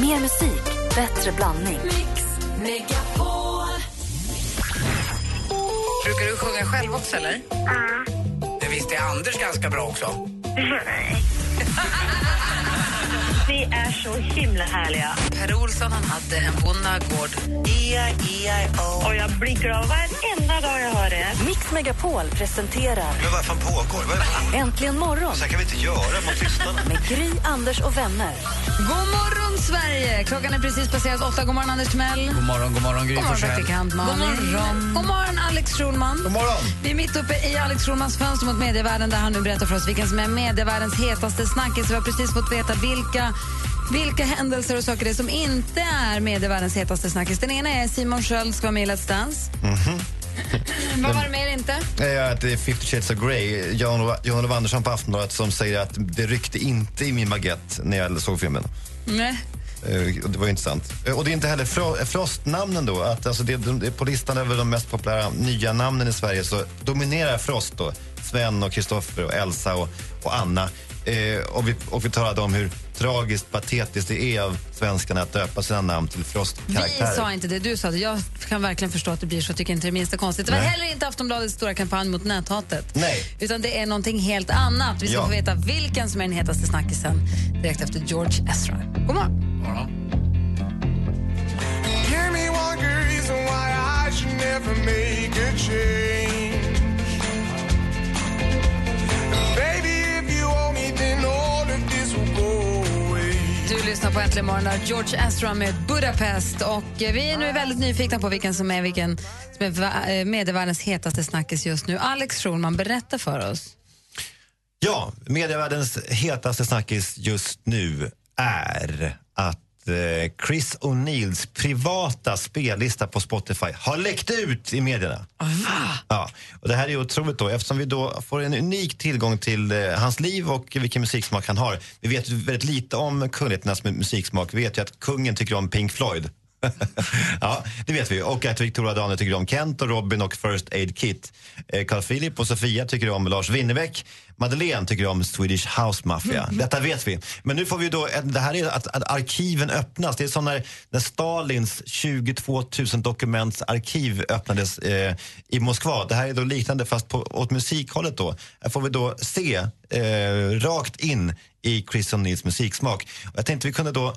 Mer musik, bättre blandning. Mix Megapol. Brukar du sjunga själv också eller? Det visste Anders ganska bra också. Ni är så himla härliga. Per Olsson han hade en bonnagård. E-I-E-I-O. Och jag blir glad varenda dag jag hör er. Mix Megapol presenterar Men vad fan pågår? Vad det? Äntligen morgon Så här kan vi inte göra mot lyssnarna. med Gry, Anders och vänner. God morgon, Sverige! Klockan är precis passerat åtta. God morgon, Anders Timell. God morgon, god morgon, Gry God morgon, Forssell. praktikant Malin. God morgon. God morgon, Alex Schulman. God morgon. Vi är mitt uppe i Alex Schulmans fönster mot medievärlden där han nu berättar för oss vilken som är medievärldens hetaste snackis. Vi har precis fått veta vilka vilka händelser och saker det är som inte är medievärldens hetaste snackis. Den ena är Simon Sköld ska vara med i Let's Dance. Vad var det mer inte? Att det är 50 shades of Grey. Jan, Jan Olof Andersson på Aftonbladet som säger att det ryckte inte i min baguette när jag såg filmen. Nej. Eh, Det var ju intressant. Eh, Och det är inte heller Fro- Frost-namnen då. Att, alltså det, det, på listan över de mest populära nya namnen i Sverige så dominerar Frost då. Sven och Kristoffer och Elsa och, och Anna. Eh, och, vi, och vi talade om hur tragiskt patetiskt det är av svenskarna att döpa sina namn till Vi Frost-karaktärer. sa inte det, du sa det. Jag kan verkligen förstå att det blir så. Tycker inte det minsta konstigt. Det var Nej. heller inte Aftonbladets stora kampanj mot näthatet. Nej. Utan det är någonting helt annat. Vi ska Ja. få veta vilken som är den hetaste snackisen direkt efter George Ezra. God morgon. Give me one good reason why I should never make a change. Baby, if you owe me, then all of this will go away. Du lyssnar på Äntligen morgon där George Ezra med Budapest. Och eh, vi är nu väldigt nyfikna på vilken som är, vilken som är eh, medievärldens hetaste snackis just nu. Alex Schulman, berätta för oss. Ja, medievärldens hetaste snackis just nu är att eh, Chris O'Neills privata spellista på Spotify har läckt ut i medierna. Ja, och det här är otroligt då eftersom vi då får en unik tillgång till eh, hans liv och vilken musiksmak han har. Vi vet väldigt lite om kungligheternas mu- musiksmak. Vi vet ju att kungen tycker om Pink Floyd. ja, det vet vi. Och att Victoria Daniel tycker om Kent och Robin och First Aid Kit. Eh, Carl Philip och Sofia tycker om Lars Winnerbäck. Madeleine tycker om Swedish House Mafia. Detta vet vi. Men nu får vi då, det här är att, att arkiven öppnas. Det är som när, när Stalins 22 000 dokuments arkiv öppnades eh, i Moskva. Det här är då liknande fast på, åt musikhållet då. Här får vi då se eh, rakt in i Chris O'Neills musiksmak. Och jag tänkte vi kunde då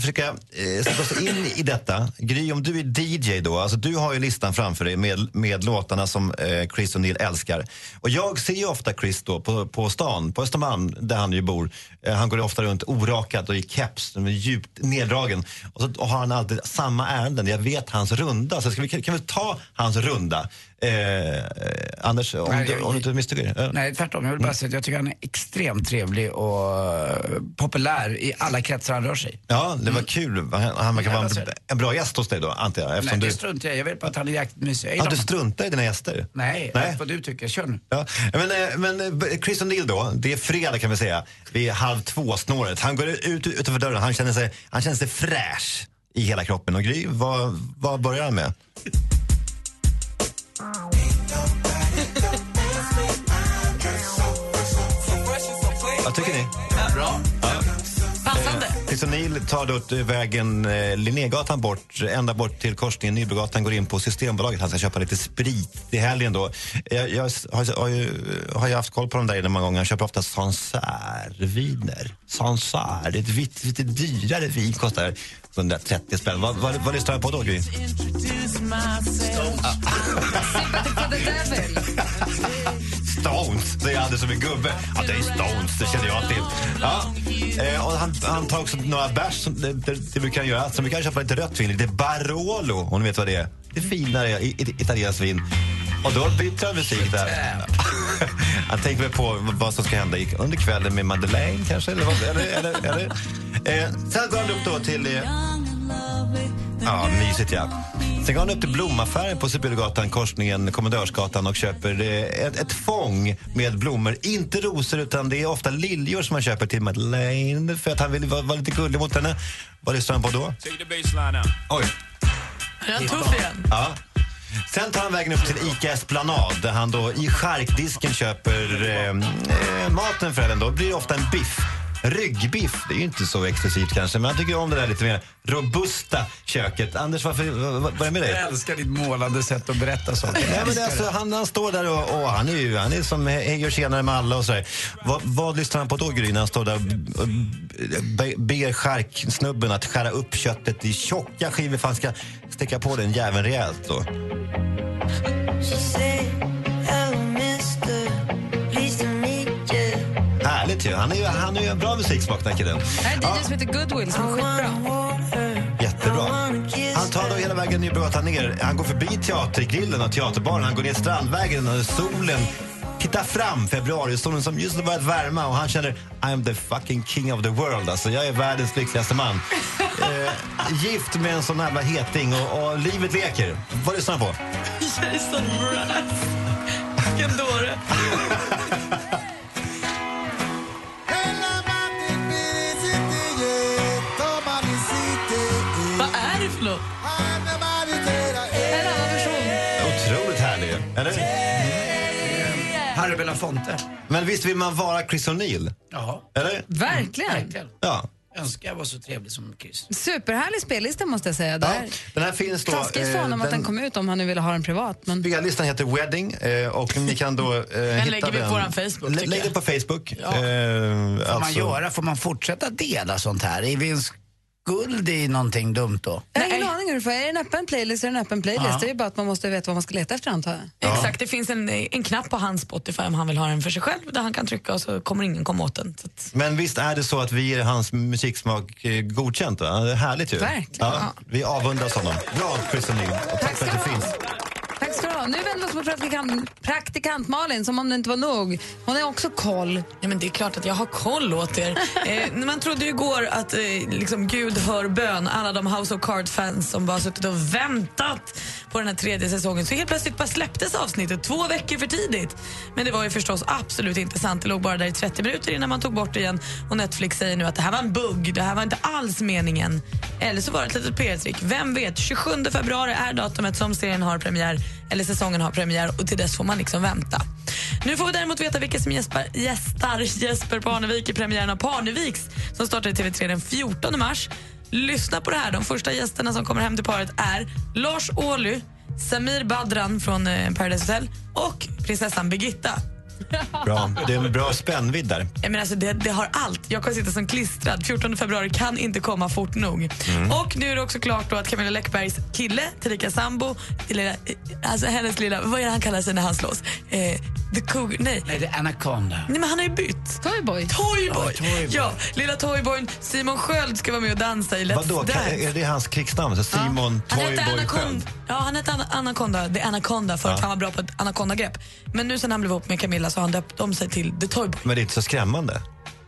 försöka eh, sätta oss in i detta. Gry, om du är DJ då, alltså du har ju listan framför dig med, med låtarna som eh, Chris Neil älskar. Och jag ser ju ofta Chris då på, på stan, på Östermalm där han ju bor. Eh, han går ju ofta runt orakad och i keps, djupt neddragen. Och så har han alltid samma ärenden. Jag vet hans runda, så ska vi, kan, kan vi ta hans runda? Eh, Anders, om, Nej, du, om du inte misslyckas dig? Eh, Nej, tvärtom. Jag vill bara säga att jag tycker han är extremt trevlig och eh, populär i alla kretsar han rör sig. Ja, det var kul. Han, han verkar vara en, söt. en bra gäst hos dig då, antar jag. Nej, Eftersom det du, struntar jag. Jag vet bara att han är jäkligt mysig. Ja, du struntar i dina gäster? Nej, Nej. vad du tycker. Kör nu. Ja. Men, eh, men eh, Chris O'Neill då, det är fredag kan vi säga, vid halv två-snåret. Han går ut utanför dörren, han känner sig, han känner sig fräsch i hela kroppen. Och Gry, vad, vad börjar han med? Vad tycker ni? Bra. Chris O'Neill tar då vägen eh, Linnégatan bort, ända bort till korsningen Nybrogatan, går in på Systembolaget. Han ska köpa lite sprit till helgen då. Jag, jag har, har, ju, har ju haft koll på dem där inne många gånger. Han köper ofta Sancerre-viner. Sancerre, ett vitt, lite dyrare vin kostar 130 spänn. Vad, vad, vad lyssnar han på då, Gry? Stones, säger Anders som en gubbe. Ja, det är Stones, det känner jag till. Ja. Eh, och han, han tar också några bärs, som det, det, det brukar han göra. Så vi kan köpa lite rött vin, lite Barolo, om ni vet vad det är. Det finare i- i- italienskt vin. Och då byter han musik där. Han tänker väl på vad som ska hända under kvällen med Madeleine kanske? Eller, vad, eller, eller, eller. Eh, sen går han upp då till... Eh, Ja, mysigt ja. Sen går han upp till blomaffären på Sibyllegatan, korsningen Kommendörsgatan och köper eh, ett, ett fång med blommor. Inte rosor utan det är ofta liljor som han köper till Madeleine för att han vill vara, vara lite gullig mot henne. Vad lyssnar han på då? Oj. Han tuff igen? Ja. Sen tar han vägen upp till ICA Esplanad där han då i charkdisken köper eh, eh, maten för helgen. Då blir det ofta en biff. Ryggbiff, det är ju inte så exklusivt kanske, men jag tycker om det där lite mer robusta köket. Anders, varför, vad, vad är det med dig? Jag älskar ditt målande sätt att berätta saker. Nej, men alltså, det. han, han står där och, och han är ju han är som hej och tjenare med alla och sådär. Vad, vad lyssnar han på då, Gry, när han står där och be- ber charksnubben att skära upp köttet i tjocka skivor för han ska sticka på den jäveln rejält då? Härligt ju. Han är ju, han är ju en bra musiksmak den här killen. Det är DJ som heter Goodwill som är skitbra. Jättebra. Han tar då hela vägen Nybrogatan ner. Han går förbi teatergrillen och teaterbaren. Han går ner Strandvägen och solen tittar fram, februarisolen som just har börjat värma och han känner I'm the fucking king of the world. Alltså, jag är världens lyckligaste man. Eh, gift med en sån jävla heting och, och livet leker. Vad lyssnar han på? Jason Mraz. Vilken dåre. Harry Belafonte. Men visst vill man vara Chris O'Neill? Ja, Eller? Verkligen. verkligen. Ja. Önskar jag var så trevlig som Chris. Superhärlig spellista måste jag säga. Det ja. Den här finns då... Taskigt för eh, honom att den kom ut om han nu ville ha den privat. Men Spellistan heter Wedding eh, och ni kan då eh, hitta lägger vi på den. våran Facebook, Lä- Lägg det på Facebook. Ja. Eh, Får man alltså- göra? Får man fortsätta dela sånt här? Är vi en skuld i någonting dumt då? jag det får. Är det en öppen playlist är det en öppen playlist. Ja. Det är ju bara att man måste veta vad man ska leta efter antar jag. Exakt, det finns en, en knapp på hans Spotify om han vill ha den för sig själv där han kan trycka och så kommer ingen komma åt den. Så att, Men visst är det så att vi ger hans musiksmak eh, godkänt? Va? Det är härligt ju. Verkligen. Ja, vi avundas honom. Bra Chris. Och tack för att du finns. Nu vänder vi oss mot praktikant, praktikant Malin, som om det inte var nog. Hon har också koll. ja, men det är klart att jag har koll åt er. eh, man trodde ju igår att eh, liksom Gud hör bön, alla de House of Cards-fans som bara suttit och väntat på den här tredje säsongen. Så helt plötsligt bara släpptes avsnittet två veckor för tidigt. Men det var ju förstås absolut inte sant. Det låg bara där i 30 minuter innan man tog bort det igen. Och Netflix säger nu att det här var en bugg, det här var inte alls meningen. Eller så var det ett litet PR-trick. Vem vet? 27 februari är datumet som serien har premiär, eller säsongen har premiär och till dess får man liksom vänta. Nu får vi däremot veta vilka som gäspar, gästar Jesper Parnevik i premiären av Parneviks som startar i TV3 den 14 mars. Lyssna på det här. De första gästerna som kommer hem till paret är Lars Ohly, Samir Badran från eh, Paradise Hotel och prinsessan Birgitta. Bra. Det är en bra spännvidd där. Jag menar, alltså, det, det har allt. Jag kan sitta som klistrad. 14 februari kan inte komma fort nog. Mm. Och nu är det också klart då att Camilla Läckbergs kille, tillika sambo, lilla, eh, alltså hennes lilla, vad är det han kallar sig när han slåss? Eh, the Cougar, nej. Nej, det är Anaconda. Nej men han har ju bytt. Toyboy. Toyboy! Ja, Toyboy. Ja, lilla Toyboyn Simon Sköld ska vara med och dansa i Let's Vadå? Dance. Är det hans krigsnamn? Så Simon Han hette Toyboy Sköld? ja, han hette Ana- Anaconda, The Anaconda för att han var bra på ett anaconda-grepp. Men nu sen han blev ihop med Camilla så har han döpt om sig till The Toyboy. Men det är inte så skrämmande.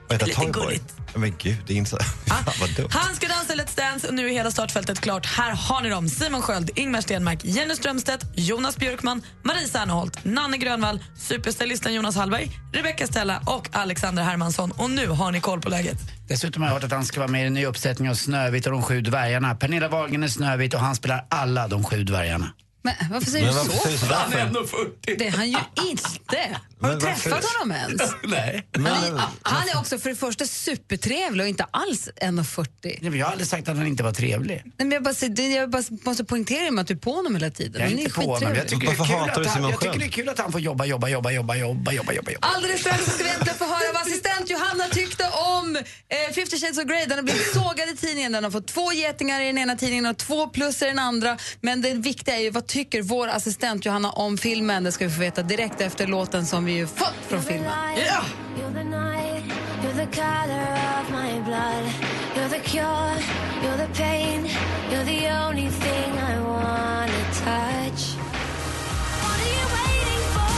Vad heter Lite Toyboy? gulligt. Men gud, det är inte så... Fan, vad dumt. Han ska dansa Let's Dance och nu är hela startfältet klart. Här har ni dem. Simon Sköld, Ingmar Stenmark, Jenny Strömstedt, Jonas Björkman, Marie Serneholt, Nanne Grönvall, superstylisten Jonas Hallberg, Rebecca Stella och Alexander Hermansson. Och nu har ni koll på läget. Dessutom har jag hört att han ska vara med i en ny uppsättning av Snövit och de sju dvärgarna. Pernilla Wahlgren är Snövit och han spelar alla de sju dvärgarna. Men varför säger Men du varför så? säger du sådär för? 40. Det är han ju inte. Har du varför- träffat honom ens? Nej. Han är, han är också för det första supertrevlig och inte alls 1,40. Nej, men Jag har aldrig sagt att han inte var trevlig. Nej, men jag, bara, jag bara måste poängtera med att du är på honom hela tiden. Jag är Han inte på honom. Jag tycker, det är Varför kul hatar du att han, Simon jag tycker det är kul att han får jobba, jobba, jobba, jobba, jobba, jobba, jobba. Alldeles strax ska vi äntligen få höra vad assistent Johanna tyckte om eh, 50 shades of Grey. Den har blivit sågad i tidningen. Den har fått två getingar i den ena tidningen och två plus i den andra. Men det viktiga är ju vad tycker vår assistent Johanna om filmen? Det ska vi få veta direkt efter låten som vi ju fått från filmen. Ja! You're the night, you're the color of my blood. You're the cure, you're the pain. You're the only thing I wanna touch. What are you waiting for?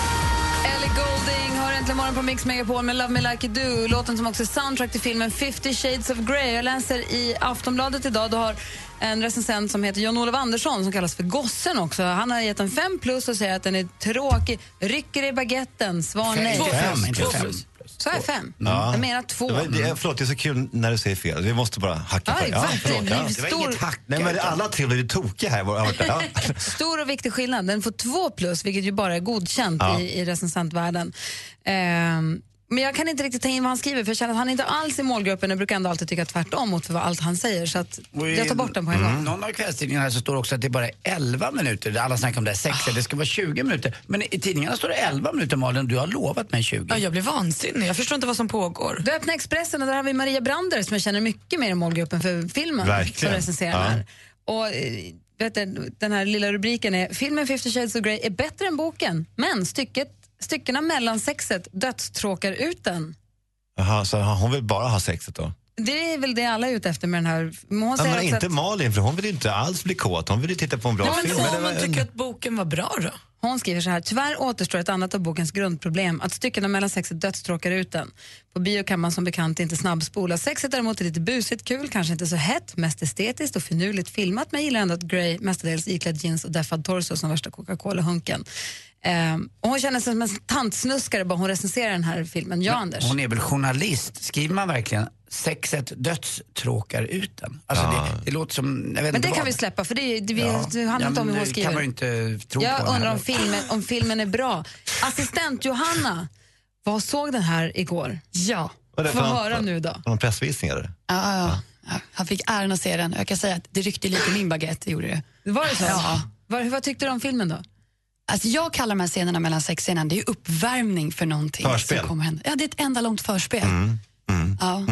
Ellie Goulding äntligen morgon på Mix Megapol med Love Me Like You Do. Låten som också är soundtrack till filmen 50 Shades of Grey. Jag läser i Aftonbladet idag, då har en recensent som heter John-Olof Andersson som kallas för Gossen också. Han har gett den 5 plus och säger att den är tråkig, rycker i baguetten, svar nej. Inte fem, inte Två fem. plus. Så är fem. Ja. Jag menar två. Det var, det, förlåt, det är så kul när du säger fel. Vi måste bara hacka Aj, på förlåt, ja. Det är Det var inget Stor- hack. Nej, men alla tre blir tokiga här. jag det. Ja. Stor och viktig skillnad. Den får två plus, vilket ju bara är godkänt Ja. i, i recensentvärlden. Ehm, Men jag kan inte riktigt ta in vad han skriver för jag känner att han inte alls är målgruppen. Jag brukar ändå alltid tycka tvärtom mot vad allt han säger. Så att i jag tar bort den på en gång. Någon av kvällstidningarna här så står också att det är bara 11 minuter. Alla snackar om det här sexet, det ska vara 20 minuter. Men i tidningarna står det 11 minuter Malin, du har lovat mig 20. Ja, jag blir vansinnig. Jag förstår inte vad som pågår. Du öppnar Expressen och där har vi Maria Brander som jag känner mycket mer i målgruppen för filmen. Verkligen. Som recenserar Ja. här. Och, eh, vet du, den här lilla rubriken är Filmen 50 shades of Grey är bättre än boken, men stycket, styckena mellan sexet dödstråkar ut den. Jaha, så hon vill bara ha sexet då? Det är väl det alla är ute efter med den här. Men hon men inte att Malin, för hon vill ju inte alls bli kåt. Hon vill ju titta på en bra Ja, men film. om det man tycker att boken var bra då? Hon skriver så här, tyvärr återstår ett annat av bokens grundproblem, att styckena mellan sexet dödstråkar ut den. På bio kan man som bekant inte snabbspola. Sexet däremot är lite busigt, kul, kanske inte så hett, mest estetiskt och finurligt filmat, men jag gillar ändå att Grey mestadels iklädd jeans och deffad torso som värsta Coca-Cola-hunken. Ehm, och hon känner sig som en tantsnuskare bara hon recenserar den här filmen. Ja, Anders? Hon är väl journalist? Skriver man verkligen sexet dödstråkar ut den? Alltså det, det låter som, jag vet Men det kan vi släppa, för det, det, vi, Ja. det handlar Ja, inte om hur hon det skriver. kan man inte tro på Jag henne undrar om filmen, om filmen är bra. Assistent Johanna, vad såg den här igår? Ja. Vad är det Få höra nu då. Någon pressvisning eller? Ja, ja, ja. Han fick äran att se den. Jag kan säga att det ryckte lite i min baguette, det gjorde det. Var det så? Ja. Vad, vad tyckte du om filmen då? Alltså jag kallar de här scenerna mellan sexscenerna, det är uppvärmning för någonting. Förspel. Som kommer hända. Ja, det är ett enda långt förspel. Ja.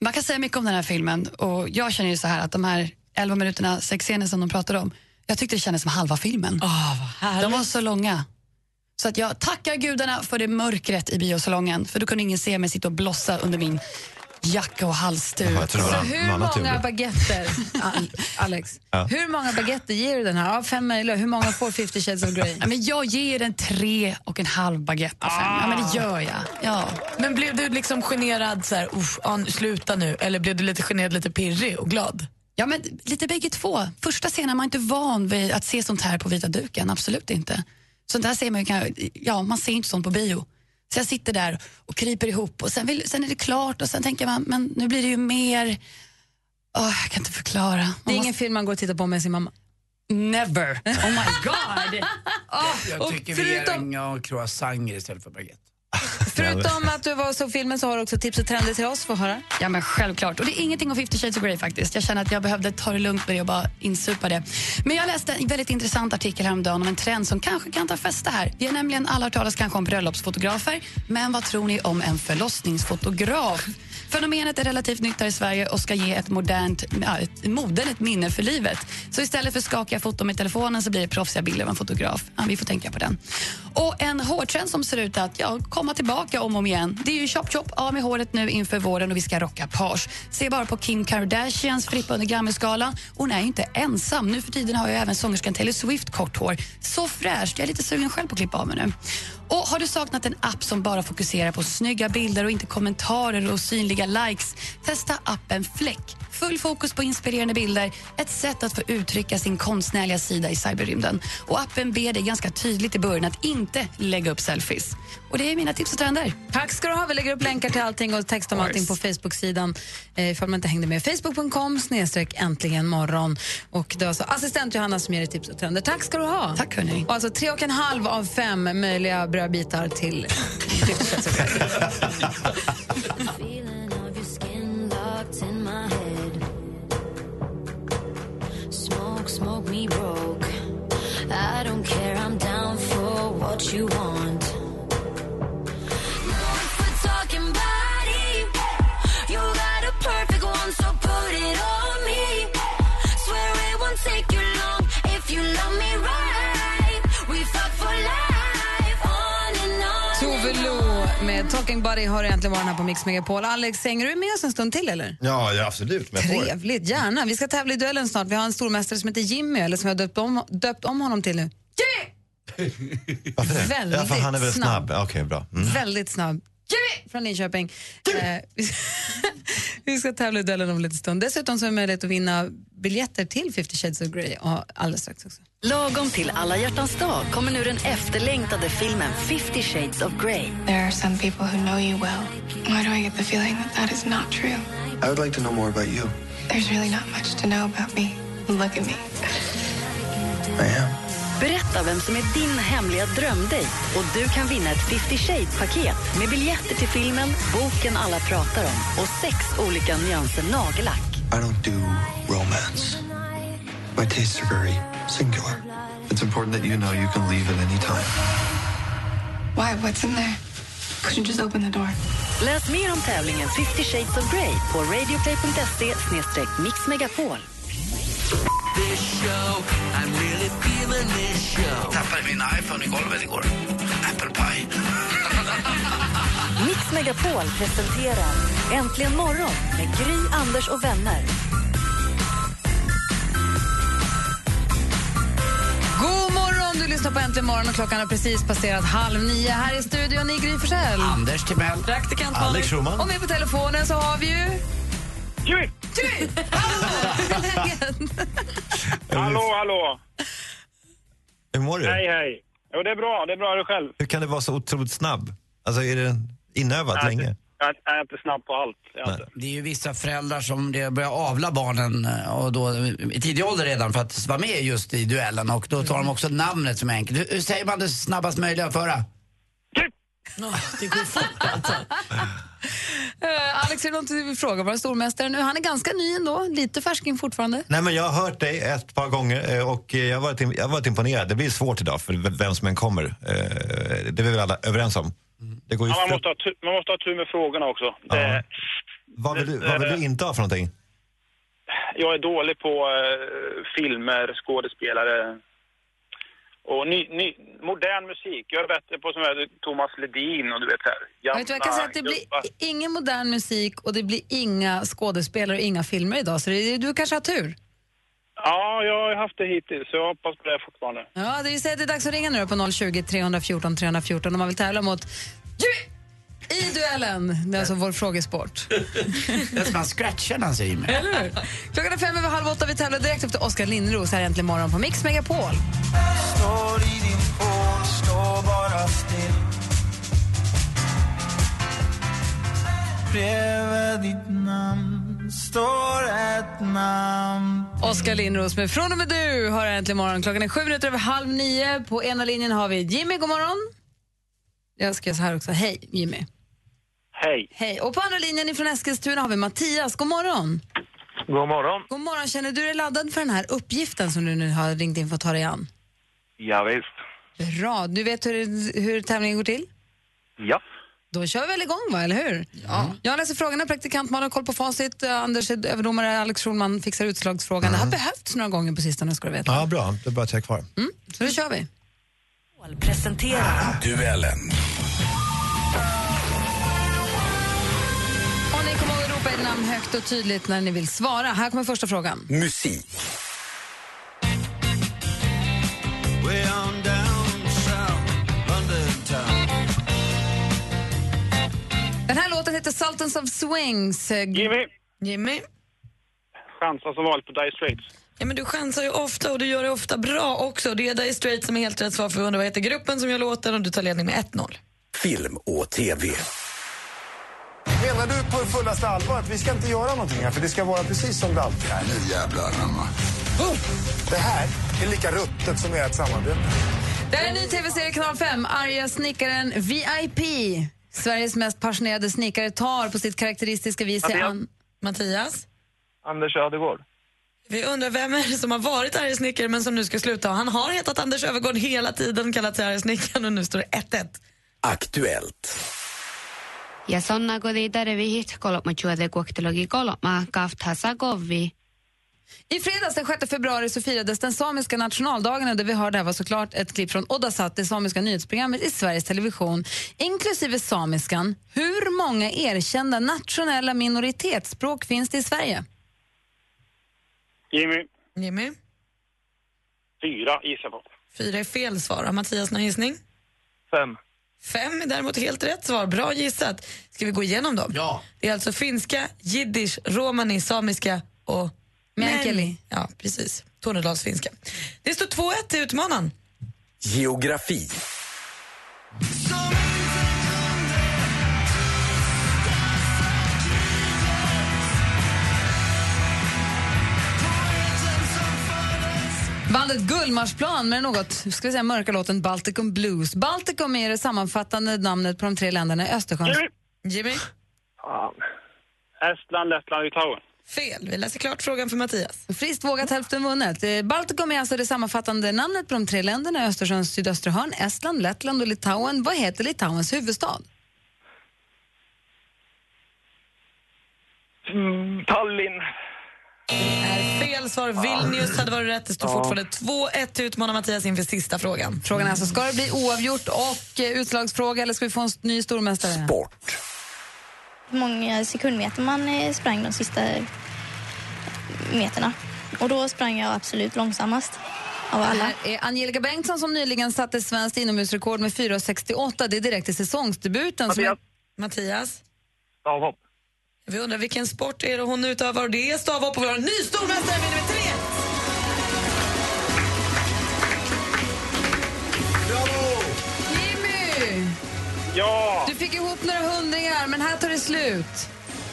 Man kan säga mycket om den här filmen och jag känner ju så här att de här 11 minuterna sexscener som de pratar om, jag tyckte det kändes som halva filmen. de var så långa. Så att jag tackar gudarna för det mörkret i biosalongen, för då kunde ingen se mig sitta och blossa under min jacka och halsduk. Det Så hur många baguetter, Al- Alex, Ja. hur många baguetter ger du den här? Av fem möjliga, hur många får 50 shades of Grey? Ja, men jag ger den tre och en halv baguette av fem. Ja, men det gör jag. Ja. Men blev du liksom generad så här, "Uff, ja, sluta nu? Eller blev du lite generad, lite pirrig och glad? Ja, men lite bägge två. Första scenen, man är inte van vid att se sånt här på vita duken. Absolut inte. Sånt här ser man ju, kan- ja, man ser inte sånt på bio. Så jag sitter där och kryper ihop och sen, vill, sen är det klart och sen tänker man, men nu blir det ju mer... Åh, jag kan inte förklara. Man Det är ingen måste- film man går och tittar på med sin mamma. Never. Oh my god. Jag Och tycker vi ger en croissanter istället för baguette. Förutom att du var och såg filmen så har du också tips och trender till oss. Få höra. Ja men självklart. Och det är ingenting om 50 shades of Grey faktiskt. Jag känner att jag behövde ta det lugnt med det och bara insupa det. Men jag läste en väldigt intressant artikel häromdagen om en trend som kanske kan ta fäste här. Vi har nämligen alla hört talas kanske om bröllopsfotografer. Men vad tror ni om en förlossningsfotograf? Fenomenet är relativt nytt här i Sverige och ska ge ett modernt, ja, ett moden ett minne för livet. Så istället för skakiga foton med telefonen så blir det proffsiga bilder av en fotograf. Ja, vi får tänka på den. Och en hårtrend som ser ut att ja, komma tillbaka om och om igen. Det är ju chop chop av med håret nu inför våren och vi ska rocka page. Se bara på Kim Kardashians frippa under Grammisgalan. Hon är ju inte ensam. Nu för tiden har ju även sångerskan Taylor Swift kort hår. Så fräscht. Jag är lite sugen själv på att klippa av mig nu. Har du saknat en app som bara fokuserar på snygga bilder och inte kommentarer och synliga likes? Testa appen Fläck. Full fokus på inspirerande bilder, ett sätt att få uttrycka sin konstnärliga sida i cyberrymden. Och appen ber dig ganska tydligt i början att inte lägga upp selfies. Och det är mina tips och trender. Tack ska du ha. Vi lägger upp länkar till allting och text om allting på Facebook-sidan eh, ifall man inte hängde med. Facebook.com snedstreck äntligen morgon. Och det var alltså assistent Johanna som ger dig tips och trender. Tack ska du ha. Tack hörni. Och alltså tre och en halv av fem möjliga brödbitar till 50 Shades of Grey. Feeling of your skin locked in my head. Smoke, smoke me broke. I don't care, I'm down for what you want. Buddy har äntligen varit här på Mix Megapol. Alex, hänger du med oss en stund till eller? Ja, ja absolut. Men. Trevligt, gärna. Vi ska tävla i duellen snart. Vi har en stormästare som heter Jimmy, eller som jag har döpt om, döpt om honom till nu. Jimmy! Varför det? Väldigt ja, för han är väl snabb. snabb. Okej, bra. Mm. Väldigt snabb. Jimmy! Från Linköping. Eh, vi, ska, tävla i duellen om en liten stund. Dessutom så är det möjlighet att vinna biljetter till 50 Shades of Grey alldeles strax också. Lagom till alla hjärtans dag kommer nu den efterlängtade filmen 50 shades of Grey. There are some people who know you well. Why do I get the feeling that that is not true? I would like to know more about you. There's really not much to know about me. Look at me. I am. Berätta vem som är din hemliga drömdejt och du kan vinna ett 50 Shades-paket med biljetter till filmen, boken alla pratar om och sex olika nyanser nagellack. I don't do romance. My tastes are very singular. It's important that you know you can leave at any time. Why? What's in there? Couldn't you just open the door? Läs mer om tävlingen 50 Shades of Grey på radioplay.se mixmegapol. Tappade min iPhone i golvet igår. Apple pie. Mix Megapol presenterar Äntligen morgon med Gry, Anders och vänner. God morgon! Du lyssnar på Äntligen morgon och klockan har precis passerat halv nio. Här i studion i Gry Forssell. Anders Timell. Praktikant Alex Schulman. Och med på telefonen så har vi ju... Gry! Gry! Hallå! Hallå, hallå! Hur mår du? Hej, hej. Jo, det är bra. Det är bra. Är du själv? Hur kan du vara så otroligt snabb? Alltså, är det inövat Nej, länge? Jag är inte snabb på allt. Det är ju vissa föräldrar som börjar avla barnen eh, och då, i tidig ålder redan för att vara med just i duellen och då tar de också namnet som är enkelt. Hur, säger man det snabbast möjliga att det går fort alltså. Eh, Alex, är det något du vill fråga vår stormästare nu? Han är ganska ny ändå, lite färsking fortfarande. Nej, men jag har hört dig ett par gånger eh, och jag har varit, jag har varit imponerad. Det blir svårt idag för vem som än kommer. Eh, Det är vi väl alla överens om. Det går ju Ja, man, måste ha tu- man måste ha tur med frågorna också. Det, vad, vill du, vad vill du inte ha för någonting? jag är dålig på eh, filmer, skådespelare och ny, ny, modern musik. Jag är bättre på som här, Thomas Ledin och du vet här. Jag, vet, vad, jag kan säga att det blir ingen modern musik och det blir inga skådespelare och inga filmer idag. Så det, du kanske har tur. Ja, jag har haft det hittills, så jag hoppas på det fortfarande. Ja, det vill säga att det är dags att ringa nu på 020 314 314 om man vill tävla mot i duellen. Det är alltså vår frågesport. Det är som man scratchar när han säger mig. Eller? Klockan är fem över halv åtta. Vi tävlar direkt efter Oskar Lindros här äntligen morgon på Mix Megapol. Står i din pool, står bara still Bredvid ditt namn står ett namn Oskar Lindros med Från och med du har äntligen morgon. Klockan är sju minuter över halv nio. På ena linjen har vi Jimmy, god morgon. Jag ska så här också. Hej, Jimmy. Hej. Hej. Och på andra linjen ifrån Eskilstuna har vi Mattias. God morgon. God morgon. God morgon. Känner du dig laddad för den här uppgiften som du nu har ringt in för att ta dig an? Ja, visst. Bra. Du vet hur, hur tävlingen går till? Ja. Då kör vi väl igång, va? eller hur? Ja. Jag läser frågorna, praktikant Malin har koll på facit. Eh, Anders är överdomare, Alex Schulman fixar utslagsfrågan. Det har behövts några gånger på sistone, ska du veta. Ja, bra. Det är bara är kvar. Mm. Så då kör vi. Presenterar Duellen. Och ni kommer att ropa ert namn högt och tydligt när ni vill svara. Här kommer första frågan. Musik. Den här låten heter Sultans of Swings. Jimmy, Jimmy? chansa som vanligt på Dire Straits. Ja, men du chansar ju ofta och du gör det ofta bra också. Det är Dire Straits som är helt rätt svar för vi undrar vad heter gruppen som gör låten och du tar ledning med 1-0. Film och TV. Menar du på fullaste allvar att vi ska inte göra någonting här för det ska vara precis som det alltid är? Nu jävlar anamma. Det här är lika ruttet som ert samarbete. Det här är en ny tv-serie, kanal 5. Arga snickaren VIP. Sveriges mest passionerade snickare tar på sitt karaktäristiska vis Mattias. an... Mattias? Anders Ödegård. Vi undrar vem är det som har varit arg snickare men som nu ska sluta. Han har hetat Anders Övergård hela tiden, kallat sig arg snickaren och nu står det 1-1. Aktuellt. Ja sonna kodi tarvihit kolma chuode kuoktologi kolma kaftasa govi. I fredags den 6 februari så firades den samiska nationaldagen och det vi hörde här var såklart ett klipp från Oddasat, det samiska nyhetsprogrammet i Sveriges Television. Inklusive samiskan, hur många erkända nationella minoritetsspråk finns det i Sverige? Jimmy, Jimmy? fyra gissar på. Fyra är fel svar. Har Mattias någon gissning? Fem. Fem är däremot helt rätt svar. Bra gissat. Ska vi gå igenom dem? Ja. Det är alltså finska, jiddisch, romani, samiska och... Meänkieli. Ja, precis. Tornedalsfinska. Det står 2-1 till utmanaren. Geografi. Bandet Gullmarsplan med något ska vi säga, mörka låten Balticum Blues. Balticum är det sammanfattande namnet på de tre länderna i Östersjön. Jimmy. Jimmy? Fan. Estland, Lettland, Litauen. Fel. Vi läser klart frågan för Mattias. Friskt vågat, hälften vunnet. Eh, Balticum är alltså det sammanfattande namnet på de tre länderna Östersjöns sydöstra hörn, Estland, Lettland och Litauen. Vad heter Litauens huvudstad? Mm, Tallinn. är fel svar. Vilnius hade varit rätt. Det står Ja. fortfarande 2-1 till utmanar Mattias inför sista frågan. Frågan är alltså, ska det bli oavgjort och eh, utslagsfråga eller ska vi få en ny stormästare? Sport. Hur många sekundmeter man eh, sprang de sista meterna. Och då sprang jag absolut långsammast av Det alla. här är Angelica Bengtsson som nyligen satte svenskt inomhusrekord med 4,68. Det är direkt i säsongsdebuten. Som är... Mattias? Stavhopp. Vi undrar vilken sport är det hon utövar och det är stavhopp och vi har en ny stormästare Ja, Du fick ihop några hundringar, men här tar det slut.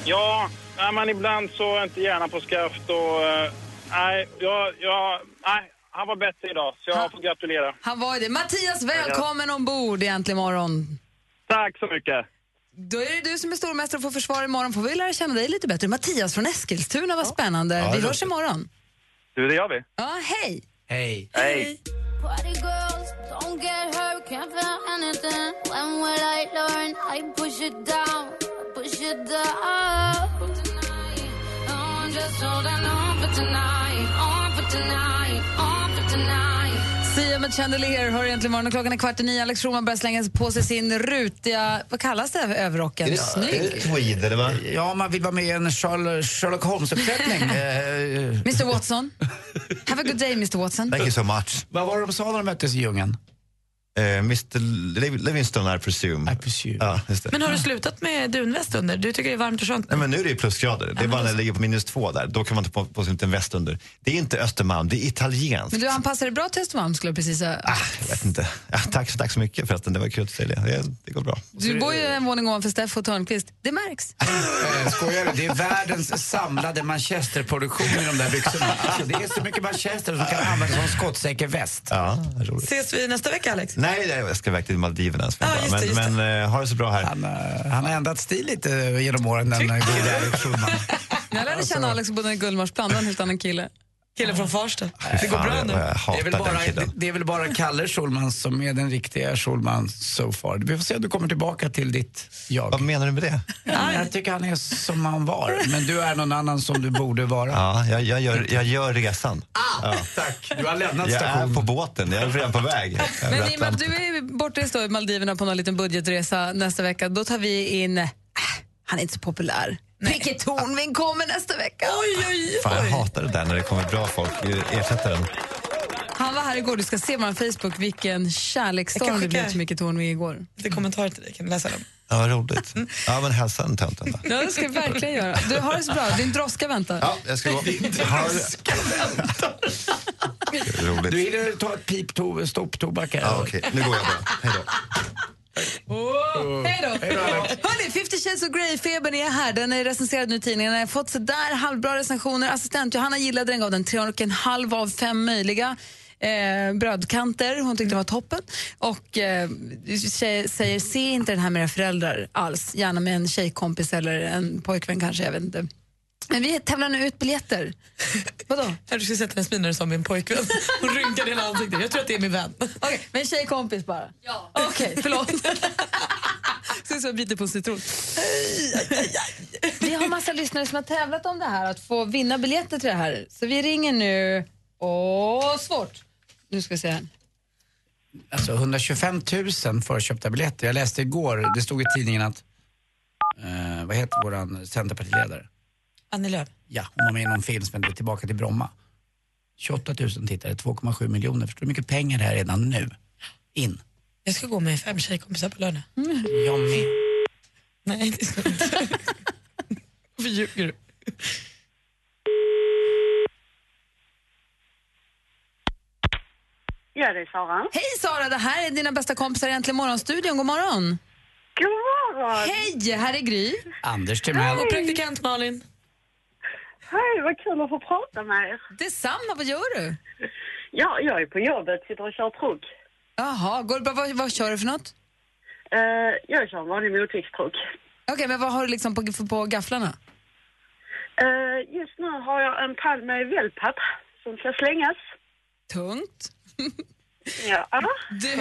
ja. Nej, men ibland så är inte gärna på skaft och... eh, nej, jag, jag, nej, han var bättre idag, så jag får gratulera. Han var det. Mattias, välkommen ombord i Äntligen morgon. Tack så mycket. Då är det du som är stormästare och får försvara imorgon. Får vi lära känna dig lite bättre. Mattias från Eskilstuna, vad spännande. Ja, vi hörs imorgon. Du, det gör vi. Ja, hej! Hej. Hej. Party girls, don't get hurt, can't feel anything. When will I learn? I push it down, push it down. Tonight, I'm just holding on for tonight, on for tonight, on for tonight. Sia med Chandelier hör egentligen morgon och klockan är kvart i nio. Alex Schulman börjar slänga på sig sin rutiga, vad kallas det, överrocken? Snygg. Tweed, eller vad? Ja, man vill vara med i en Sherlock Holmes-uppsättning. Eh, Mr Watson. Have a good day, Mr Watson. Thank you so much. Vad var det de sa när de möttes i djungeln? Uh, Mr Liv- Livingstone, I presume. I presume. Ja, just det. Men har du slutat med dunväst under? Du tycker det är varmt och skönt? Nej, men nu är det plusgrader. Det är bara när det ligger på minus två där. Då kan man ta på, på sig en liten väst under. Det är inte Östermalm, det är italienskt. Men du anpassar dig bra till Östermalm skulle jag precis säga. Jag vet inte. Ja, tack, så, tack så mycket förresten, det var kul att säga det. Det, det går bra. Du bor ju en våning ovanför Steffo Törnqvist. Det märks. Eh, Skojar du? Det är världens samlade manchesterproduktion i de där byxorna. Alltså, det är så mycket manchester som kan användas som skottsäker väst. Ja, roligt. Ses vi nästa vecka, Alex? Nej, jag ska iväg till Maldiverna. Sven, Ja, just det, men just det. men eh, ha det så bra här. Han, eh, han har ändrat stil lite genom åren, den eh, gode Alex Schulman. När jag lärde känna Alex och bodde i Gullmarsplan, det var en helt annan kille. Killen från Farsta. Det går bra nu. Det är, väl bara, killen. det, det är väl bara Kalle Schulman som är den riktiga Schulman so far. Vi får se om du kommer tillbaka till ditt jag. Vad menar du med det? Ja, Jag tycker han är som han var, men du är någon annan som du borde vara. Ja, jag, jag, gör, jag gör resan. ja. Tack, du har lämnat Jag är stationen. på båten, jag är redan på väg. Men i och med att allt. du är bortrest i Maldiverna på någon liten budgetresa nästa vecka, då tar vi in... Äh, han är inte så populär. Micke Tornving kommer nästa vecka. Oj, oj, Fan, jag hatar det där när det kommer bra folk. Ersätta den. Han var här igår, du ska se på Facebook vilken Jag kärleksstorm kan det blev till Micke Tornving igår. Lite kommentarer till dig, kan du läsa dem? Ja, vad roligt. Ja, men hälsa den tönten då. Ja, det ska jag verkligen göra. Du har det så bra, din droska väntar. Ja, jag ska gå. Ha det. Roligt. Du hinner ta ett pip to, stopp tobak här. Ja, okej. Nu går jag bara. Hej då. Oh, hej då! Hörni, 50 shades of Grey-febern är här. Den är recenserad nu i tidningen. Den har fått så där halvbra recensioner. Assistent Johanna gillade den, gav den tre och en halv av fem möjliga. Eh, brödkanter, hon tyckte det var toppen. Och eh, tjej, säger, se inte den här med era föräldrar alls. Gärna med en tjejkompis eller en pojkvän kanske, jag vet inte. Men vi tävlar nu ut biljetter. Vadå? Jag skulle sätta en sminare som min pojkvän. Hon rynkade hela ansiktet. Jag tror att det är min vän. Okej, men en tjejkompis bara? Ja. Okej, förlåt. Så jag biter på en citron. Vi har massa lyssnare som har tävlat om det här, att få vinna biljetter till det här. Så vi ringer nu. Åh, svårt. Nu ska vi se här. Alltså 125 000 förköpta biljetter. Jag läste igår, det stod i tidningen att, eh, vad heter våran centerpartiledare? Annie Lööf. Ja, hon var med i någon film som hette Tillbaka till Bromma. 28 000 tittare, 2,7 miljoner. Förstår du hur mycket pengar det här är redan nu? In. Jag ska gå med fem tjejkompisar på lördag. Jag med. Nej, det ska jag inte. Varför ljuger du? Ja, det är Sara. Hej Sara, det här är dina bästa kompisar i Äntligen morgonstudion. God morgon. God morgon! Hej, här är Gry. Anders Timell. Och praktikant Malin. Hej, vad kul att få prata med er. Detsamma, vad gör du? Ja, jag är på jobbet, sitter och kör truck. Jaha, går det bra? Vad, vad kör du för något? Eh, jag kör en vanlig motorviktstruck. Okej, men vad har du liksom på, på gafflarna? Eh, just nu har jag en pall med wellpapp som ska slängas. Tungt. Ja. Du,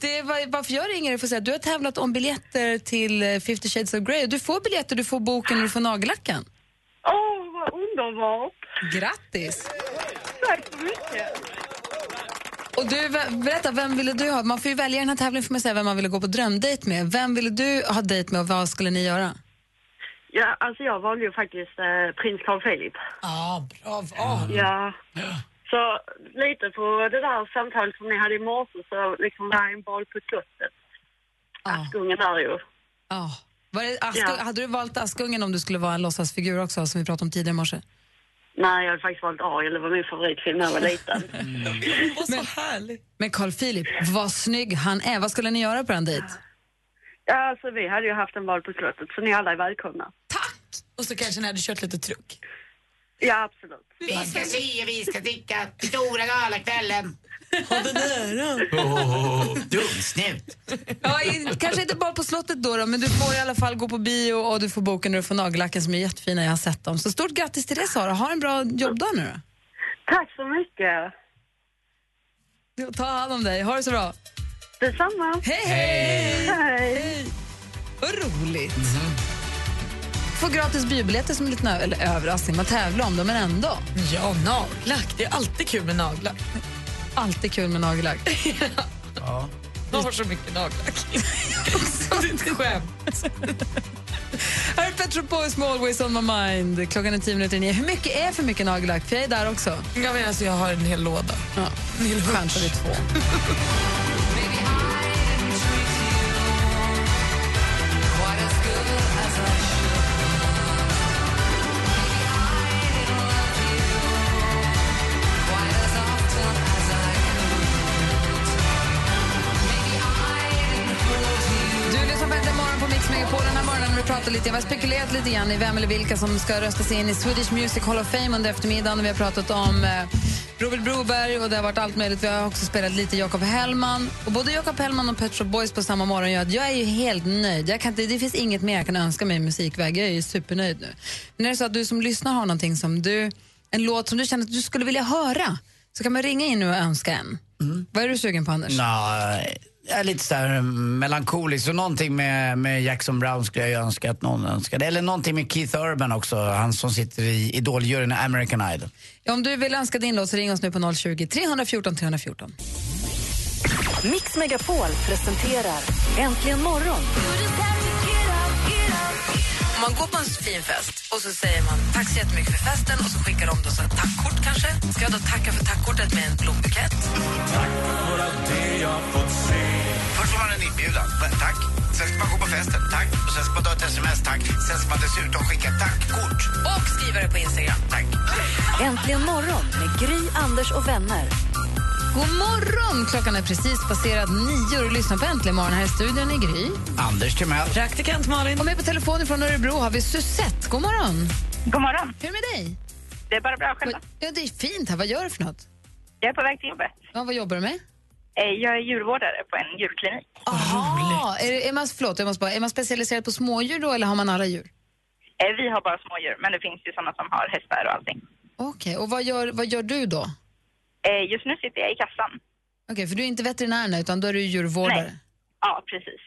det var, varför jag ringer för att säga du har tävlat om biljetter till eh, 50 shades of Grey. Du får biljetter, du får boken och du får nagellacken. Åh, underbart! Grattis! Tack så mycket! Och du, berätta, vem ville du ha? Man får ju välja i den här tävlingen får man säga vem man ville gå på drömdejt med. Vem ville du ha dejt med och vad skulle ni göra? Ja, alltså jag valde ju faktiskt eh, prins Carl Philip. Ja, bra val. Ja. Så lite på det där samtalet som ni hade i morse så liksom var en boll på slottet. Askungen där ju. Ja. Det Ask- Ja. Hade du valt Askungen om du skulle vara en låtsasfigur också, som vi pratade om tidigare i morse? Nej, jag hade faktiskt valt Ariel. Det var min favoritfilm när jag var liten. Så härligt. Men Carl Philip, vad snygg han är. Vad skulle ni göra på en dejt? Ja, alltså vi hade ju haft en bal på slottet så ni alla är välkomna. Och så kanske ni hade kört lite truck. Ja, absolut. Vi ska se, vi ska dricka stora galakvällen. Ha det nära. Oh, dumsnut. Ja, i, kanske inte bara på slottet då, då, men du får i alla fall gå på bio och du får boken och du får nagellacken som är jättefina. Jag har sett dem. Så stort grattis till det Sara. Ha en bra jobbdag nu då. Tack så mycket. Jo, Ta hand om dig. Ha det så bra. Detsamma. Hej, hej! Hej! Vad roligt. Får gratis biobiljetter som en liten ö- eller överraskning. Man tävlar om dem, men ändå. Ja, nagellack. Det är alltid kul med nagellack. Alltid kul med nagellack. Ja. Jag har så mycket nagellack. det är ett skämt. Här är Pet Shop Boys med Always on my mind. Klockan är tio minuter nio. Hur mycket är för mycket nagellack? För jag är där också. Ja, men alltså, jag har en hel låda. Ja. En hel vi två. lite, vi har spekulerat lite grann i vem eller vilka som ska rösta sig in i Swedish Music Hall of Fame under eftermiddagen. Vi har pratat om eh, Robert Broberg och det har varit allt möjligt. Vi har också spelat lite Jakob Hellman. Och både Jakob Hellman och Pet Shop Boys på samma morgon gör att jag är ju helt nöjd. Jag kan inte, det finns inget mer jag kan önska mig i musikväg. Jag är ju supernöjd nu. Men är det så att du som lyssnar har någonting som du, en låt som du känner att du skulle vilja höra så kan man ringa in nu och önska en. Vad är du sugen på Anders? Nå, jag är lite så här melankolisk. Så någonting med, med Jackson Brown skulle jag önska att någon önskade. Eller någonting med Keith Urban också, han som sitter i Idoljuryn i American Idol. Ja, om du vill önska din låt så ring oss nu på 020 314 314. Mix Megapol presenterar Äntligen morgon. Om man går på en fin fest och så säger man tack så jättemycket för festen och så skickar de då så ett tackkort kanske. Ska jag då tacka för tackkortet med en blombukett? Först får man en inbjudan, tack. Sen ska man gå på festen, tack. Och sen ska man ta ett sms, tack. Sen ska man dessutom skicka ett tackkort. Och skriva det på Instagram. Tack. Äntligen morgon med Gry, Anders och vänner. God morgon! Klockan är precis passerat nio och du lyssnar på Äntligen morgon. Här i studion är Gry. Anders Timell. Praktikant Malin. Och med på telefonen från Örebro har vi Susette. God morgon! God morgon. Hur är det med dig? Det är bara bra själva. Ja, det är fint här. Vad gör du för något? Jag är på väg till jobbet. Ja, vad jobbar du med? Eh, Jag är djurvårdare på en djurklinik. Aha, är, är, man, förlåt, jag måste bara, är man specialiserad på smådjur då eller har man alla djur? Eh, Vi har bara smådjur, men det finns ju sådana som har hästar och allting. Okej, och vad gör, vad gör du då? Eh, Just nu sitter jag i kassan. Okej, för du är inte veterinär nu, utan då är du djurvårdare. Nej. Ja, precis.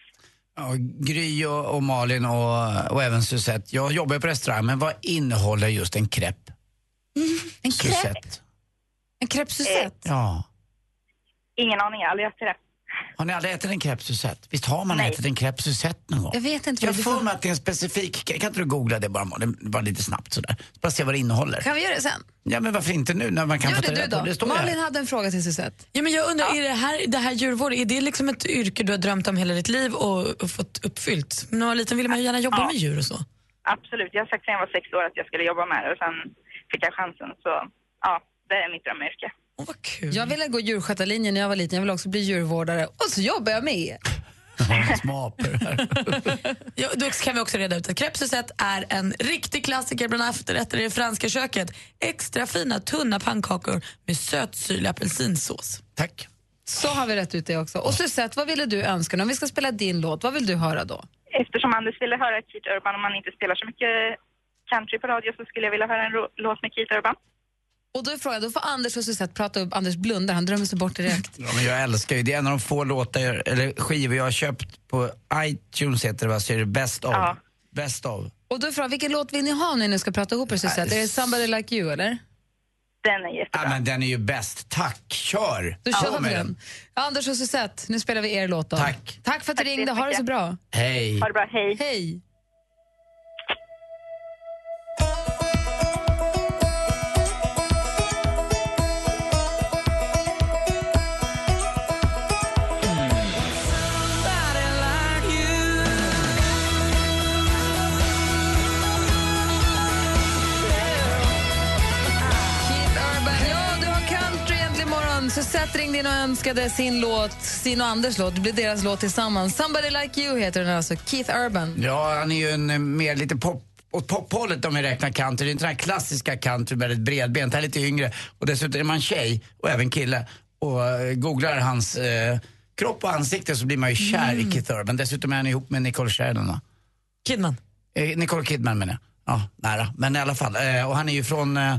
Ja, Gry och, och Malin och, och även Susette. Jag jobbar på restaurang, men vad innehåller just en crepe? En Susette. En crepe Susette? Ja. Ingen aning, jag har aldrig ätit det. Har ni aldrig ätit en crepe Susette? Visst har man Nej. ätit en crepe Susette någon gång? Jag vet inte Jag får... mig att det är en specifik... Kan kan inte du googla det bara, bara lite snabbt sådär? Bara se vad det innehåller. Kan vi göra det sen? Ja, men varför inte nu när man kan Gör få ta reda på det? står. Malin hade en fråga till Susette. Ja, men jag undrar, är det här, det här djurvård, är det liksom ett yrke du har drömt om hela ditt liv och, och fått uppfyllt? När man var liten ville man ju gärna jobba Ja. med djur och så. Absolut. Jag har sagt sedan jag var sex år att jag skulle jobba med det och sen fick jag chansen. Så ja, det är mitt drömyrke. Åh, vad kul. Jag ville gå djurskötarlinjen när jag var liten, jag ville också bli djurvårdare och så jobbar jag med er. Ja, då kan vi också reda ut att crêpe Suzette är en riktig klassiker bland efterrätter i det franska köket. Extra fina, tunna pannkakor med sötsyrlig apelsinsås. Tack. Så har vi rätt ut det också. Och Suzette, vad ville du önska? nu? Om vi ska spela din låt, vad vill du höra då? Eftersom Anders ville höra Keith Urban och man inte spelar så mycket country på radio så skulle jag vilja höra en låt med Keith Urban. Och då är frågan, då får Anders och Suzette prata upp. Anders blundar, han drömmer sig bort direkt. Ja, men jag älskar ju, det är en av de få låtar, eller skivor jag har köpt på iTunes heter det va, så är det Best of. Ja. Best of. Och då är frågan, vilken låt vill ni ha när ni ska prata ihop er Suzette? Är det Somebody Like You eller? Den är jättebra. Ja, men den är ju bäst. Tack, kör! Då kör vi med den. Anders och Suzette, nu spelar vi er låt då. Tack. Tack för att du ringde, ha det så bra. Hej. Ha det bra, hej. Hej. In och önskade sin låt, sin och Anders låt. Det blir deras låt tillsammans. Somebody Like You heter den alltså. Keith Urban. Ja, han är ju en eh, mer lite pop åt pophållet om vi räknar country. Det är inte den här klassiska country med ett bredbent. Han är lite yngre. Och dessutom är man tjej och även kille och eh, googlar hans eh, kropp och ansikte så blir man ju kär i Keith Urban. Dessutom är han ihop med Nicole Sheridan va? Kidman. Eh, Nicole Kidman menar jag. Ja, nära. Men i alla fall. Eh, och han är ju från eh,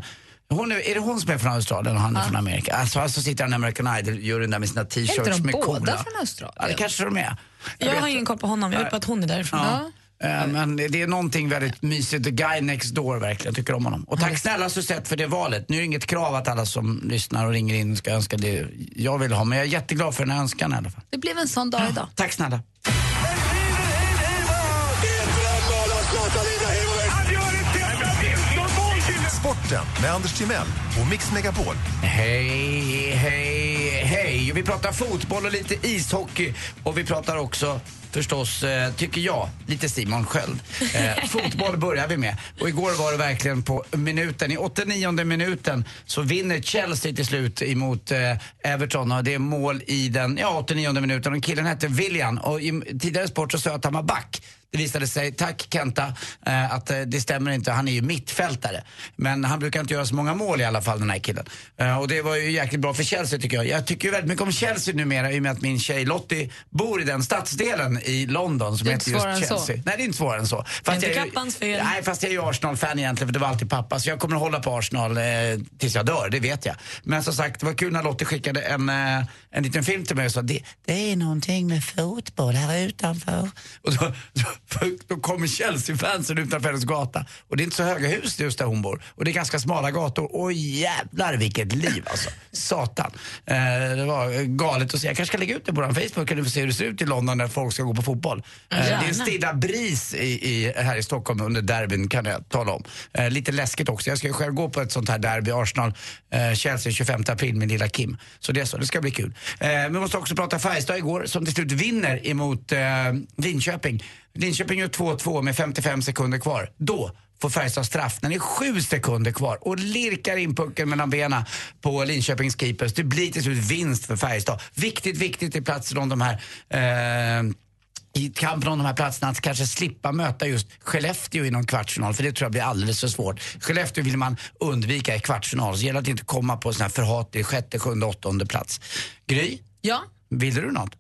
hon är, är det hon som är från Australien och han är från Amerika? Alltså, alltså sitter han i American Idol-juryn där med sina Är t-shirts inte de med båda coola. från Australien? Ja, det kanske de är. Jag vet- har ingen koll på honom, jag vet bara att hon är därifrån. Ja. Eh, Men det är någonting väldigt mysigt. The guy next door verkligen, tycker om honom. Och tack snälla Suzette för det valet. Nu är det inget krav att alla som lyssnar och ringer in ska önska det jag vill ha. Men jag är jätteglad för den här önskan i alla fall. Det blev en sån dag idag. Tack snälla. Sporten med Anders Timell och Mix Megapol. Hej, hej, hej. Vi pratar fotboll och lite ishockey. Och vi pratar också förstås, eh, tycker jag, lite Simon Sköld. Eh, fotboll börjar vi med. Och igår var det verkligen på minuten. I 89 minuten så vinner Chelsea till slut emot eh, Everton. Och det är mål i den ja, 89 minuten. Och killen hette William. Och i tidigare sport så sa jag att han var back. Det visade sig, tack Kenta, eh, att eh, det stämmer inte. Han är ju mittfältare. Men han brukar inte göra så många mål i alla fall, den här killen. Eh, och det var ju jäkligt bra för Chelsea tycker jag. Jag tycker ju väldigt mycket om Chelsea numera i och med att min tjej Lottie bor i den stadsdelen i London som Det är heter inte svårare än just så. Chelsea. Nej, det är inte svårare än så. Fast Inte jag är ju- kappans fel. Nej, fast jag är ju Arsenal-fan egentligen för det var alltid pappa. Så jag kommer att hålla på Arsenal eh, tills jag dör, det vet jag. Men som sagt, det var kul när Lottie skickade en, eh, en liten film till mig och sa det, det är någonting med fotboll här utanför. Och då, då, då kommer Chelsea-fansen utanför hennes gata. Och det är inte så höga hus just där hon bor. Och det är ganska smala gator. Och jävlar vilket liv alltså. Satan. Eh, det var galet att se. Jag kanske ska lägga ut det på vår Facebook eller se hur det ser ut i London när folk ska gå på fotboll. Eh, det är en stilla bris i, i, här i Stockholm under derbyn kan jag tala om. Eh, lite läskigt också. Jag ska ju själv gå på ett sånt här derby, Arsenal, eh, Chelsea 25 april med lilla Kim. Så det är så, det ska bli kul. Eh, vi måste också prata Färjestad igår som till slut vinner emot eh, Linköping. Linköping gör 2-2 med 55 sekunder kvar. Då får Färjestad straff när det är sju sekunder kvar och lirkar in pucken mellan benen på Linköpings keepers. Det blir till slut vinst för Färjestad. Viktigt, viktigt i platser om de här eh, i kampen om de här platserna att kanske slippa möta just Skellefteå i någon kvartsfinal för det tror jag blir alldeles för svårt. Skellefteå vill man undvika i kvartsfinal så det gäller att inte komma på sån här förhatlig sjätte, sjunde, åttonde plats. Gry, Ja. vill du något?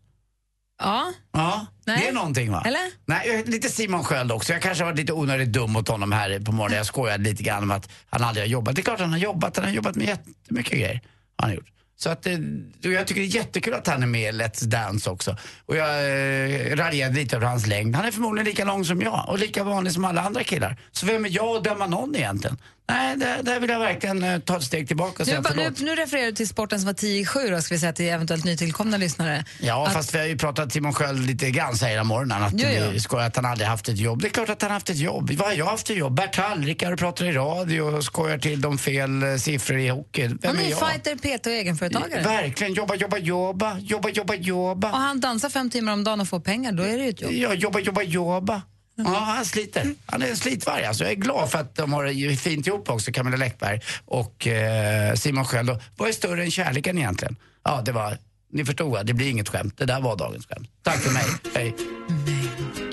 Ja. Ja, Nej. det är någonting va? Eller? Nej, lite Simon Sköld också. Jag kanske har varit lite onödigt dum mot honom här på morgonen. Jag skojade lite grann om att han aldrig har jobbat. Det är klart han har jobbat. Han har jobbat med jättemycket grejer. Har han gjort. Så att, eh, jag tycker det är jättekul att han är med i Let's Dance också. Och jag eh, raljerade lite över hans längd. Han är förmodligen lika lång som jag och lika vanlig som alla andra killar. Så vem är jag att döma någon egentligen? Nej, där, där vill jag verkligen eh, ta ett steg tillbaka och Nu, säga ba- nu, förlåt. nu refererar du till sporten som var 10 i 7 då, ska vi säga till eventuellt nytillkomna lyssnare. Ja, Att- fast vi har ju pratat Simon Sköld lite grann säger morgonen att Jo, jo. vi skojar att han aldrig haft ett jobb. Det är klart att han haft ett jobb. Vad har jag haft ett jobb? Bert Hallrikar och pratar i radio och skojar till de fel eh, siffror i hockey. Vem Han är är ju jag? fighter, PT och egenföretagare. Verkligen. Jobba, jobba, jobba. Jobba, jobba, jobba. Och han dansar fem timmar om dagen och får pengar, då är det ju ett jobb. Ja, jobba, jobba, jobba. Ja, han sliter. Han är en slitvarg. Alltså, jag är glad för att de har det fint ihop också, Camilla Läckberg och eh, Simon Sköld. Vad är större än kärleken egentligen? Ja, det var Ni förstod va? Det blir inget skämt. Det där var dagens skämt. Tack för mig. Hej.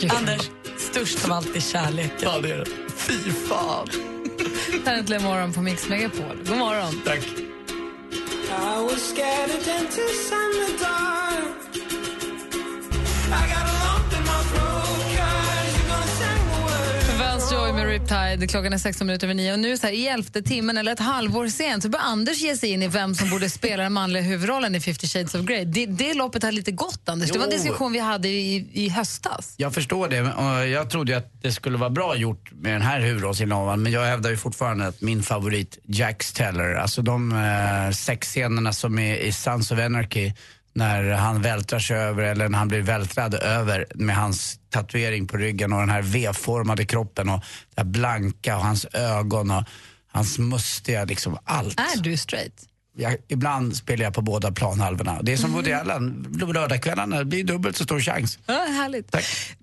Anders, störst av allt är kärleken. Ja, det är det. Fy fan. Det här är Äntligen morgon på Mix Megapol. God morgon. Tack. I was scared of dentists in the dark. I got a Riptide. Klockan är 16 minuter över nio. Och nu så här, i elfte timmen, eller ett halvår sent, så börjar Anders ge sig in i vem som borde spela den manliga huvudrollen i 50 shades of Grey. Det, det loppet har lite gått, Anders. Det var en Jo. diskussion vi hade i, i höstas. Jag förstår det. och Jag trodde ju att det skulle vara bra gjort med den här huvudrollsinnehavaren. Men jag hävdar ju fortfarande att min favorit, Jax Teller, alltså de eh, sexscenerna som är i Sons of Anarchy, när han vältrar sig över, eller när han blir vältrad över med hans tatuering på ryggen och den här V-formade kroppen och det här blanka och hans ögon och hans mustiga, liksom allt. Är du straight? Jag, ibland spelar jag på båda planhalvorna. Det är som Woody Allen, lördagskvällarna, det blir dubbelt så stor chans. Ja, härligt.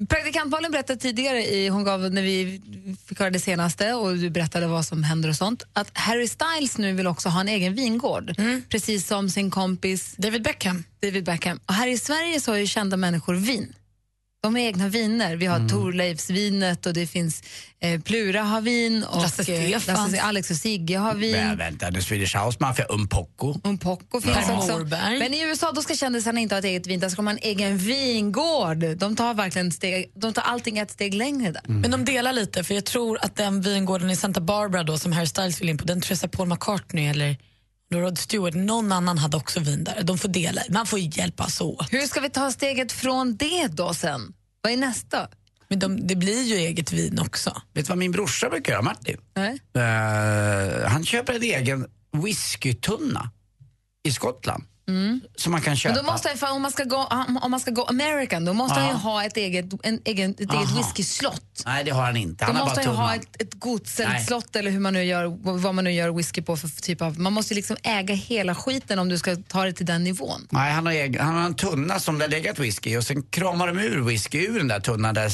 Praktikant Malin berättade tidigare, i, hon gav, när vi fick höra det senaste och du berättade vad som händer och sånt, att Harry Styles nu vill också ha en egen vingård. Precis som sin kompis David Beckham. David Beckham. Och här i Sverige så har ju kända människor vin. De har egna viner. Vi har Mm. Thorleifsvinet och det finns eh, Plura har vin och Lasse eh, Alex och Sigge har vin. Men vänta, The Swedish House Mafia, Umpocco. Umpocco finns Ja. också. Morberg. Men i USA då ska kändisarna inte ha ett eget vin, där ska man ha en egen vingård. De tar verkligen steg, de tar allting ett steg längre där. Men de delar lite, för jag tror att den vingården i Santa Barbara då, som Harry Styles vill in på, den tror jag Paul McCartney eller Rod Stewart, någon annan hade också vin där. De får dela, man får ju hjälpas åt. Hur ska vi ta steget från det då sen? Vad är nästa? Men de, det blir ju eget vin också. Vet du vad min brorsa brukar göra, Martin? Nej. Eh, han köper en egen whiskytunna i Skottland. Som man kan köpa. Men då måste han, om, man ska gå, om man ska gå American, då måste Ja. han ju ha ett eget, en egen, ett eget Aha. whiskyslott. Nej, det har han inte. Då Han har måste bara han ju ha ett, ett gods eller ett slott eller hur man nu gör, vad man nu gör whisky på för typ av... Man måste ju liksom äga hela skiten om du ska ta det till den nivån. Nej, han har, egen, han har en tunna som det har legat whisky och sen kramar de ur whisky ur den där tunnan där,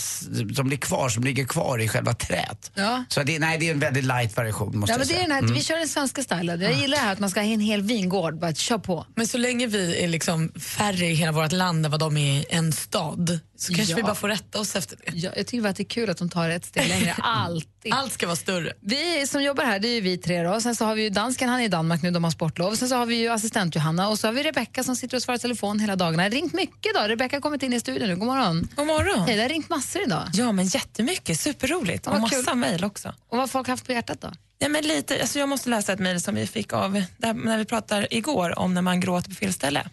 som blir kvar, som ligger kvar i själva träet. Ja. Så det, nej, det är en väldigt light variation måste Ja, jag men det är säga. den här, Mm. Vi kör den svenska stilen. Jag gillar det här att man ska ha en hel vingård. Bara kör på. Men så länge vi är liksom färre i hela vårt land än vad de är i en stad så kanske Ja. vi bara får rätta oss efter det. Ja, jag tycker bara att det är kul att de tar ett steg längre. Alltid. Allt ska vara större. Vi som jobbar här, det är ju vi tre då. Sen så har vi ju dansken, han är i Danmark nu, de har sportlov. Sen så har vi ju assistent Johanna och så har vi Rebecka som sitter och svarar telefon hela dagarna. Det har ringt mycket idag. Rebecka har kommit in i studion nu. God morgon. God morgon. Hej, det har ringt massor idag. Ja, men jättemycket. Superroligt. Och vad massa mejl också. Och vad har folk haft på hjärtat då? Ja, men lite, alltså jag måste läsa ett mejl som vi fick av där, när vi pratade igår om när man gråter på fel ställe.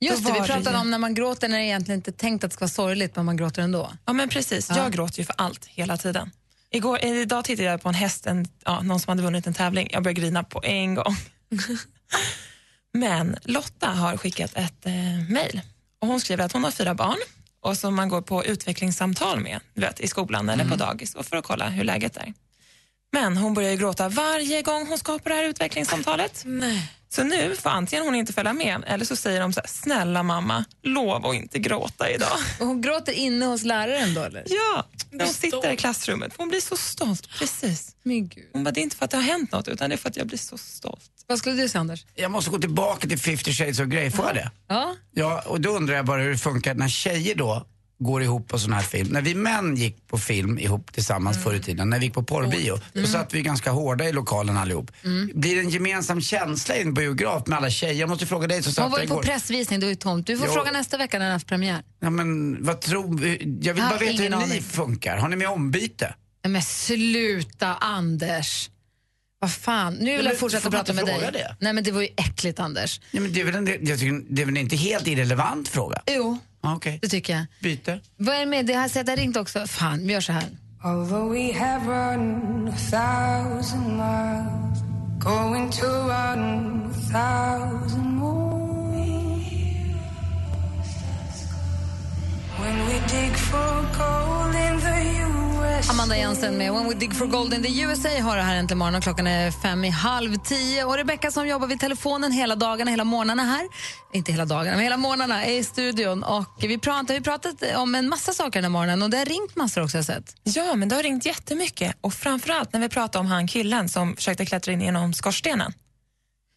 Just det, vi pratade ju- om när man gråter när det egentligen inte är tänkt att det ska vara sorgligt, men man gråter ändå. Ja, men precis. Ja. Jag gråter ju för allt hela tiden. Igår, eh, idag tittade jag på en häst, en, ja, någon som hade vunnit en tävling. Jag började grina på en gång. Men Lotta har skickat ett eh, mejl och hon skriver att hon har fyra barn och som man går på utvecklingssamtal med vet, i skolan eller på dagis och för att kolla hur läget är. Men hon börjar ju gråta varje gång hon ska på det här utvecklingssamtalet. Så nu får antingen hon inte följa med eller så säger de så här, snälla mamma, lov att inte gråta idag. Och hon gråter inne hos läraren då eller? Ja, när hon sitter i klassrummet. Hon blir så stolt. Precis. Min Gud. Hon bara, det är inte för att det har hänt något utan det är för att jag blir så stolt. Vad skulle du säga Anders? Jag måste gå tillbaka till 50 shades of Grey, får jag det? Ja. Ja, och då undrar jag bara hur det funkar när tjejer då går ihop på sån här film. När vi män gick på film ihop tillsammans Mm. förr i tiden, när vi gick på porrbio, då satt vi ganska hårda i lokalen allihop. Mm. Blir det en gemensam känsla i en biograf med alla tjejer? Jag måste fråga dig som satt var där ju på igår. pressvisning, du är tomt. Du får Jo. fråga nästa vecka när den har haft premiär. Ja, men vad tror Jag vill Jag bara veta hur ingen ni aning. funkar. Har ni med ombyte? Men sluta Anders. Vad fan, nu vill jag fortsätta prata med dig. det? Nej men det var ju äckligt Anders. Ja, men det, är väl en, jag tycker, det är väl inte helt irrelevant fråga? Jo, Okej. det tycker jag. Byte. Vad är det med? Det har sett, ringt också. Fan, vi gör så här. Although we have run a thousand miles, going to run a thousand more. When we dig for gold in the US. Amanda Jensen med When We Dig For Gold in the USA har det här äntligen morgon och klockan är fem i halv tio. Och Rebecka som jobbar vid telefonen hela dagarna, hela morgnarna här. Inte hela dagarna, men hela morgnarna är i studion. Och vi pratar, vi pratat om en massa saker den här morgonen och det har ringt massor också jag sett. Ja, men det har ringt jättemycket. Och framförallt när vi pratar om han killen som försökte klättra in genom skorstenen.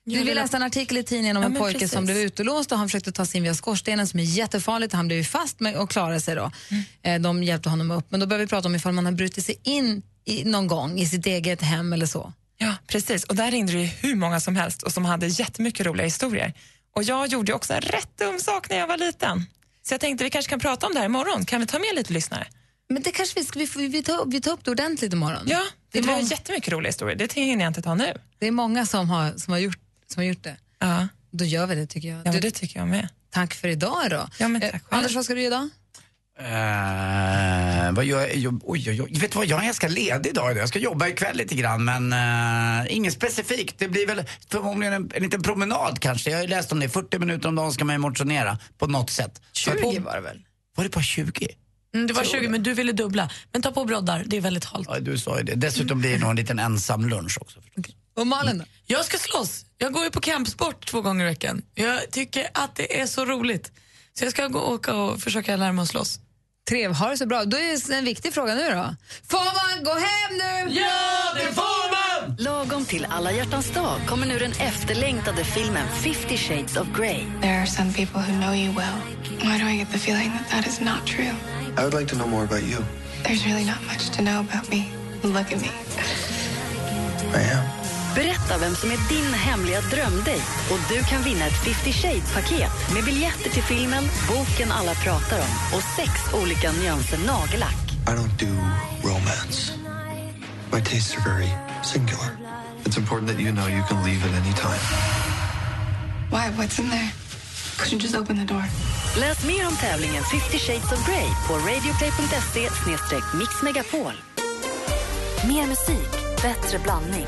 Vi vi läste en artikel i tidningen om Ja, en pojke precis. som blev utelåst och han försökte ta sig in via skorstenen som är jättefarligt. Han blev fast och klarade sig då. Mm. Eh, De hjälpte honom upp. Men då började vi prata om ifall man har brutit sig in i, någon gång i sitt eget hem eller så. Ja, precis. Och där ringde det hur många som helst och som hade jättemycket roliga historier. Och jag gjorde också en rätt dum sak när jag var liten. Så jag tänkte vi kanske kan prata om det här imorgon. Kan vi ta med lite lyssnare? Men det kanske vi ska, vi, vi, tar, vi tar upp det ordentligt imorgon. Ja, det, är blev många- jättemycket roliga historier. Det hinner jag inte ta nu. Det är många som har, som har, gjort, som har gjort det. Ja. Då gör vi det tycker jag. Ja, Du- det tycker jag med. Tack för idag då. Ja, men tack Eh. Anders, vad ska du göra idag? Eh, vad gör jag? jag? Oj, oj, oj. Vet du vad, jag är ganska ledig idag. Jag ska jobba ikväll lite grann men uh, inget specifikt. Det blir väl förmodligen en, en liten promenad kanske. Jag har ju läst om det. 40 minuter om dagen ska man ju motionera på något sätt. 20 var det väl? Var det bara 20? Mm, det var Tror 20 men du ville dubbla. Men ta på broddar, det är väldigt halt. Ja, du sa ju det. Dessutom blir det nog en liten ensam lunch också. Och Malin då? Jag ska slåss. Jag går ju på campsport två gånger i veckan. Jag tycker att det är så roligt. Så jag ska gå och åka och försöka lära mig att slåss. Trev, ha det så bra. Då är det en viktig fråga nu då. Får man gå hem nu? Ja, det får man! Lagom till alla hjärtans dag kommer nu den efterlängtade filmen 50 shades of Grey. There are some people who know you well. Why do I get the feeling that that is not true? I would like to know more about you. There's really not much to know about me. Look at me. I am. Berätta vem som är din hemliga drömdejt och du kan vinna ett 50 shades-paket med biljetter till filmen, boken alla pratar om och sex olika nyanser nagellack. I don't do romance. My tastes are very singular. It's important that you know you can leave at any time. Why? What's in there? Could you just open the door? Läs mer om tävlingen 50 shades of Grey på radioplay.se mixmegapol. Mer musik, bättre blandning.